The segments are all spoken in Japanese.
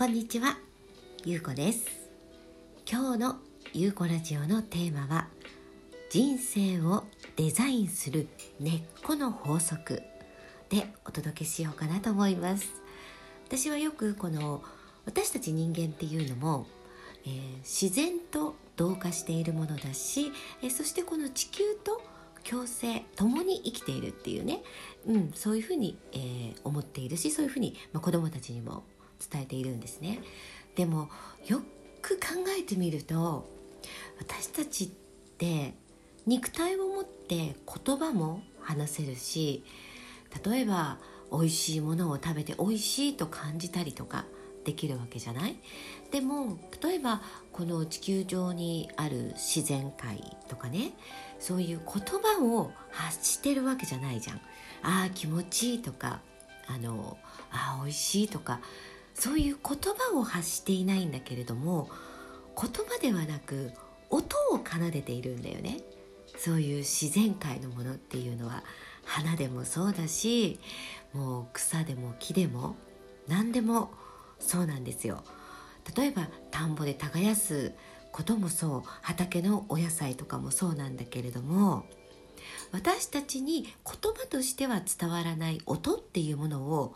こんにちは、ゆうこです。今日のゆうこラジオのテーマは人生をデザインする根っこの法則でお届けしようかなと思います。私はよくこの私たち人間っていうのも、えー、自然と同化しているものだし、えー、そしてこの地球と共生共に生きているっていうね、うん、そういうふうに、えー、思っているしそういうふうに、まあ、子どもたちにも伝えているんですね。でもよく考えてみると私たちって肉体を持って言葉も話せるし例えば美味しいものを食べて美味しいと感じたりとかできるわけじゃない？でも例えばこの地球上にある自然界とかねそういう言葉を発してるわけじゃないじゃん。ああ気持ちいいとかあのああ美味しいとかそういう言葉を発していないんだけれども言葉ではなく音を奏でているんだよね。そういう自然界のものっていうのは花でもそうだしもう草でも木でも何でもそうなんですよ。例えば田んぼで耕すこともそう畑のお野菜とかもそうなんだけれども私たちに言葉としては伝わらない音っていうものを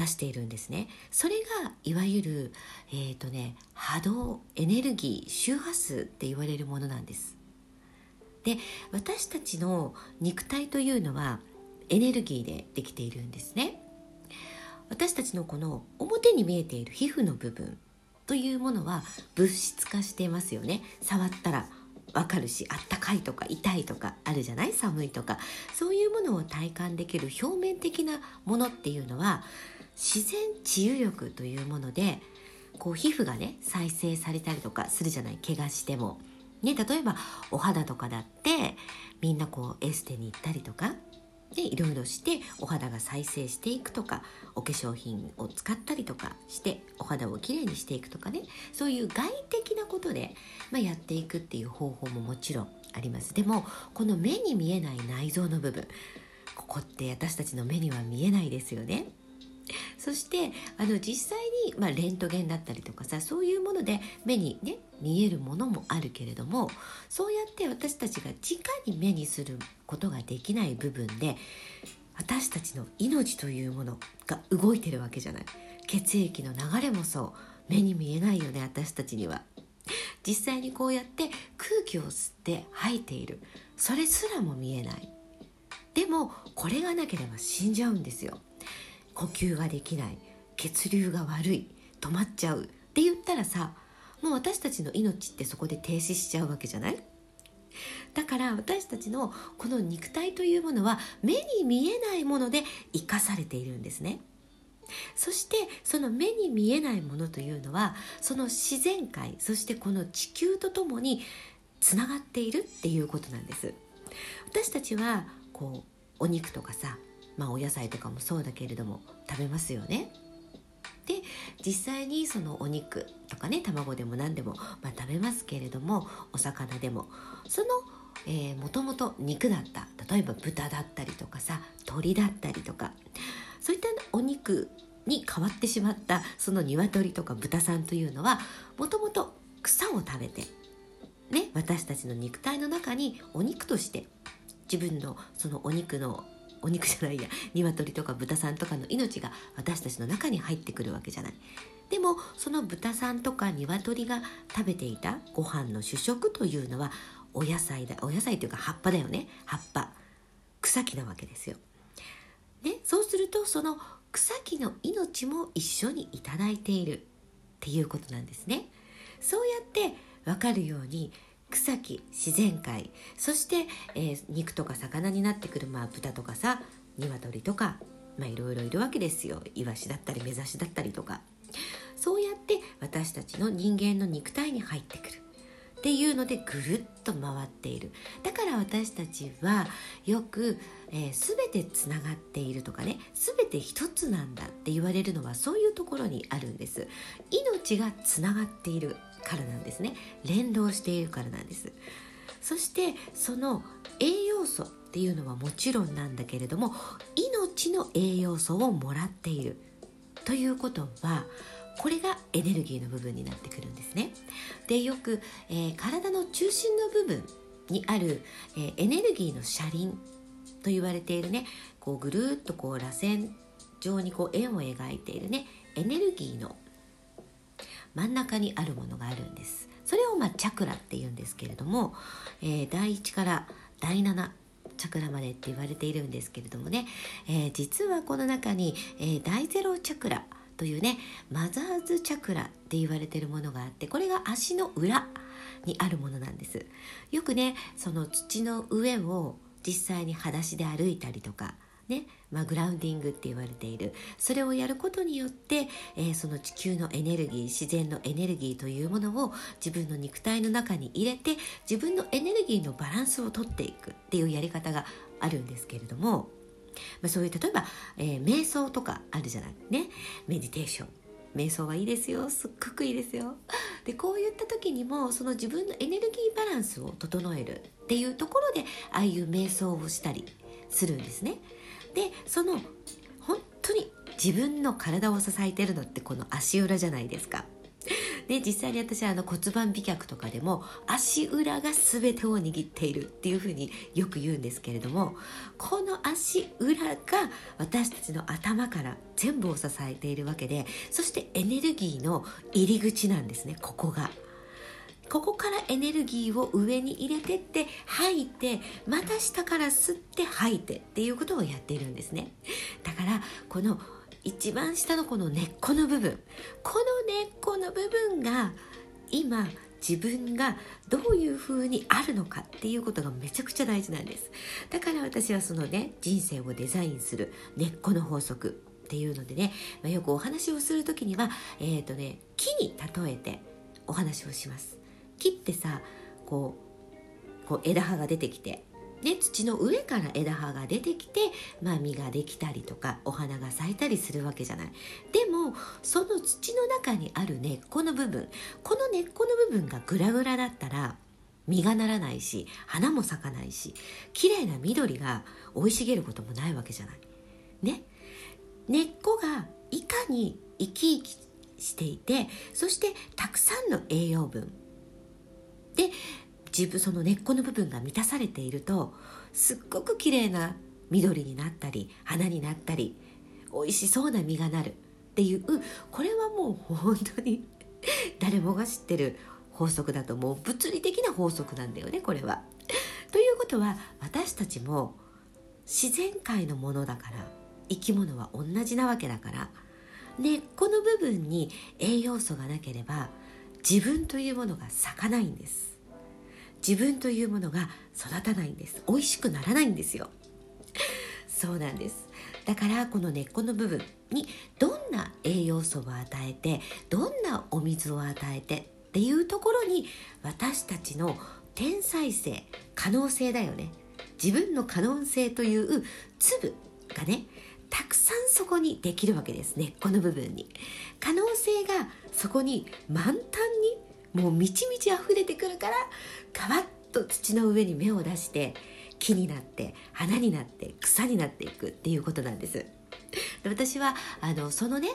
出しているんですね。それがいわゆる、えーとね、波動エネルギー周波数って言われるものなんです。で私たちの肉体というのはエネルギーでできているんですね。私たちのこの表に見えている皮膚の部分というものは物質化していますよね。触ったらわかるしあったかいとか痛いとかあるじゃない？寒いとか。そういうものを体感できる表面的なものっていうのは自然治癒力というものでこう皮膚がね再生されたりとかするじゃない？怪我しても。ね、例えばお肌とかだってみんなこうエステに行ったりとかでいろいろしてお肌が再生していくとかお化粧品を使ったりとかしてお肌をきれいにしていくとかね。そういう外的なことで、まあ、やっていくっていう方法ももちろんあります。でもこの目に見えない内臓の部分。ここって私たちの目には見えないですよね。そしてあの実際に、まあ、レントゲンだったりとかさそういうもので目にね見えるものもあるけれどもそうやって私たちが直に目にすることができない部分で私たちの命というものが動いてるわけじゃない。血液の流れもそう。目に見えないよね私たちには。実際にこうやって空気を吸って吐いている。それすらも見えない。でもこれがなければ死んじゃうんですよ。呼吸ができない血流が悪い止まっちゃうって言ったらさもう私たちの命ってそこで停止しちゃうわけじゃない？だから私たちのこの肉体というものは目に見えないもので生かされているんですね。そしてその目に見えないものというのはその自然界そしてこの地球とともにつながっているっていうことなんです。私たちはこうお肉とかさまあ、お野菜とかもそうだけれども食べますよね。で実際にそのお肉とかね卵でも何でも、まあ、食べますけれどもお魚でもそのもともと肉だった例えば豚だったりとかさ鳥だったりとかそういったお肉に変わってしまったその鶏とか豚さんというのはもともと草を食べてね私たちの肉体の中にお肉として自分のそのお肉のお肉じゃないや 鶏とか豚さんとかの命が私たちの中に入ってくるわけじゃないでもその豚さんとか鶏が食べていたご飯の主食というのはお野菜だお野菜というか葉っぱだよね葉っぱ草木なわけですよ。でそうするとその草木の命も一緒にいただいているっていうことなんですね。そうやって分かるように草木自然界そして、えー、肉とか魚になってくる、まあ、豚とかさ鶏とかまあいろいろいるわけですよ。イワシだったり目指しだったりとか。そうやって私たちの人間の肉体に入ってくる。っていうのでぐるっと回っている。だから私たちはよく、えー、全てつながっているとかね全て一つなんだって言われるのはそういうところにあるんです。命がつながっている。からなんですね連動しているからなんですそしてその栄養素っていうのはもちろんなんだけれども命の栄養素をもらっているということはこれがエネルギーの部分になってくるんですね。でよく、えー、体の中心の部分にある、えー、エネルギーの車輪と言われているねこうぐるっとこう螺旋状にこう円を描いているねエネルギーの真ん中にあるものがあるんです。それをまあチャクラっていうんですけれども、えー、第1から第7チャクラまでって言われているんですけれどもね、えー、実はこの中に、えー、第0チャクラというねマザーズチャクラって言われてるものがあってこれが足の裏にあるものなんです。よくねその土の上を実際に裸足で歩いたりとかねまあ、グラウンディングって言われている。それをやることによって、えー、その地球のエネルギー自然のエネルギーというものを自分の肉体の中に入れて自分のエネルギーのバランスをとっていく。っていうやり方があるんですけれども、まあ、そういう例えば、えー、瞑想とかあるじゃない。ね。メディテーション瞑想はいいですよ。すっごくいいですよ。でこういった時にもその自分のエネルギーバランスを整えるっていうところでああいう瞑想をしたりするんですね。でその本当に自分の体を支えてるのってこの足裏じゃないですか。で実際に私はあの骨盤美脚とかでも足裏が全てを握っているっていうふうによく言うんですけれどもこの足裏が私たちの頭から全部を支えているわけでそしてエネルギーの入り口なんですねここが。ここからエネルギーを上に入れてって吐いてまた下から吸って吐いてっていうことをやっているんですね。だからこの一番下のこの根っこの部分。この根っこの部分が今自分がどういう風にあるのかっていうことがめちゃくちゃ大事なんです。だから私はそのね人生をデザインする根っこの法則。っていうのでね、まあ、よくお話をする時にはえっ、ー、とね木に例えてお話をします。木ってさこうこう枝葉が出てきてね、土の上から枝葉が出てきて、まあ、実ができたりとかお花が咲いたりするわけじゃないでもその土の中にある根っこの部分この根っこの部分がグラグラだったら実がならないし花も咲かないし綺麗な緑が生い茂ることもないわけじゃない。ね根っこがいかに生き生きしていてそしてたくさんの栄養分で自分その根っこの部分が満たされているとすっごく綺麗な緑になったり花になったり美味しそうな実がなる。っていうこれはもう本当に誰もが知ってる法則だともう。物理的な法則なんだよねこれは。ということは私たちも自然界のものだから生き物は同じなわけだから根っこの部分に栄養素がなければ自分というものが咲かないんです。自分というものが育たないんです。美味しくならないんですよ。そうなんです。だからこの根っこの部分にどんな栄養素を与えてどんなお水を与えてっていうところに私たちの天才性可能性だよね。自分の可能性という粒がねたくさんそこにできるわけです。根ねこの部分に。可能性がそこに満タンにもう満ち満ち溢れてくるからカワッと土の上に芽を出して木になって花になって草になっていくっていうことなんです。私はあのそのね、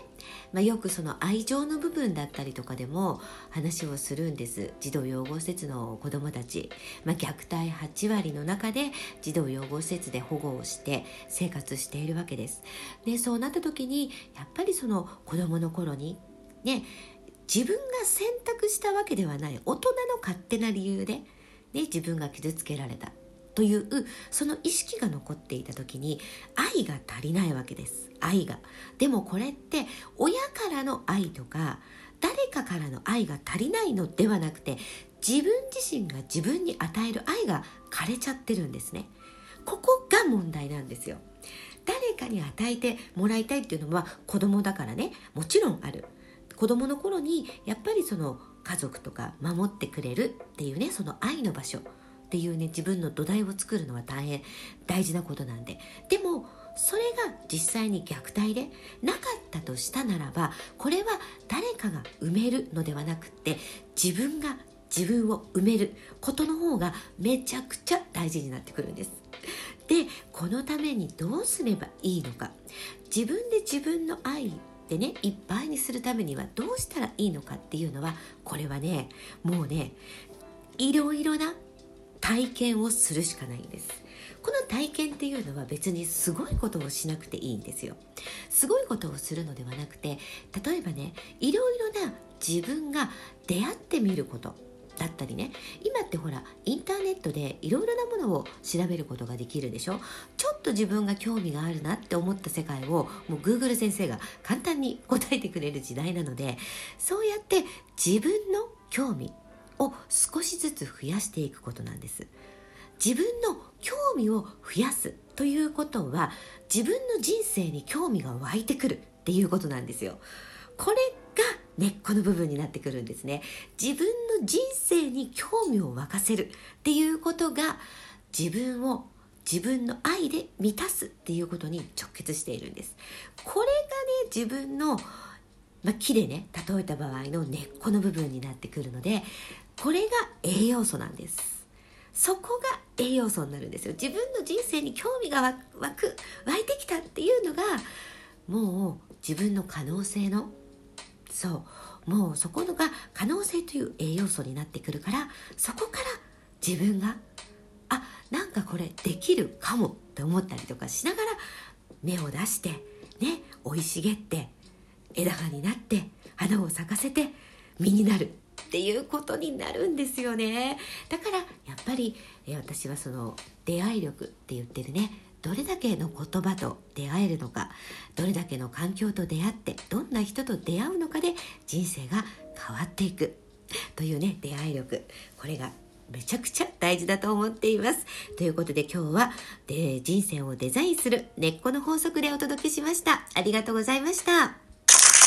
まあ、よくその愛情の部分だったりとかでも話をするんです。児童養護施設の子どもたち、まあ、虐待8割の中で児童養護施設で保護をして生活しているわけです。でそうなった時にやっぱりその子どもの頃にね自分が選択したわけではない。大人の勝手な理由で、ね、自分が傷つけられた。というその意識が残っていた時に愛が足りないわけです。愛が。でもこれって親からの愛とか誰かからの愛が足りないのではなくて自分自身が自分に与える愛が枯れちゃってるんですね。ここが問題なんですよ。誰かに与えてもらいたいっていうのは子供だからね。もちろんある。子供の頃にやっぱりその家族とか守ってくれるっていうねその愛の場所っていうね自分の土台を作るのは大変大事なことなんででもそれが実際に虐待でなかったとしたならばこれは誰かが埋めるのではなくって自分が自分を埋めることの方がめちゃくちゃ大事になってくるんです。でこのためにどうすればいいのか自分で自分の愛でねいっぱいにするためにはどうしたらいいのかっていうのはこれはねもうねいろいろな体験をするしかないんです。この体験っていうのは別にすごいことをしなくていいんですよ。すごいことをするのではなくて例えばねいろいろな自分が出会ってみることだったりね今ってほらインターネットでいろいろなものを調べることができるでしょ？と自分が興味があるなって思った世界をもう Google 先生が簡単に答えてくれる時代なのでそうやって自分の興味を少しずつ増やしていくことなんです。自分の興味を増やすということは自分の人生に興味が湧いてくるっていうことなんですよ。これが根っこの部分になってくるんですね。自分の人生に興味を沸かせるっていうことが自分を自分の愛で満たすっていうことに直結しているんです。これがね自分の、まあ、木でね例えた場合の根っこの部分になってくるのでこれが栄養素なんです。そこが栄養素になるんですよ。自分の人生に興味が湧く湧いてきたっていうのがもう自分の可能性のそうもうそこのが可能性という栄養素になってくるからそこから自分がなんかこれできるかもって思ったりとかしながら芽を出してね生い茂って枝葉になって花を咲かせて実になるっていうことになるんですよね。だからやっぱり私はその出会い力って言ってるねどれだけの言葉と出会えるのかどれだけの環境と出会ってどんな人と出会うのかで人生が変わっていくというね出会い力。これがめちゃくちゃ大事だと思っています。ということで今日はで人生をデザインする根っこの法則でお届けしました。ありがとうございました。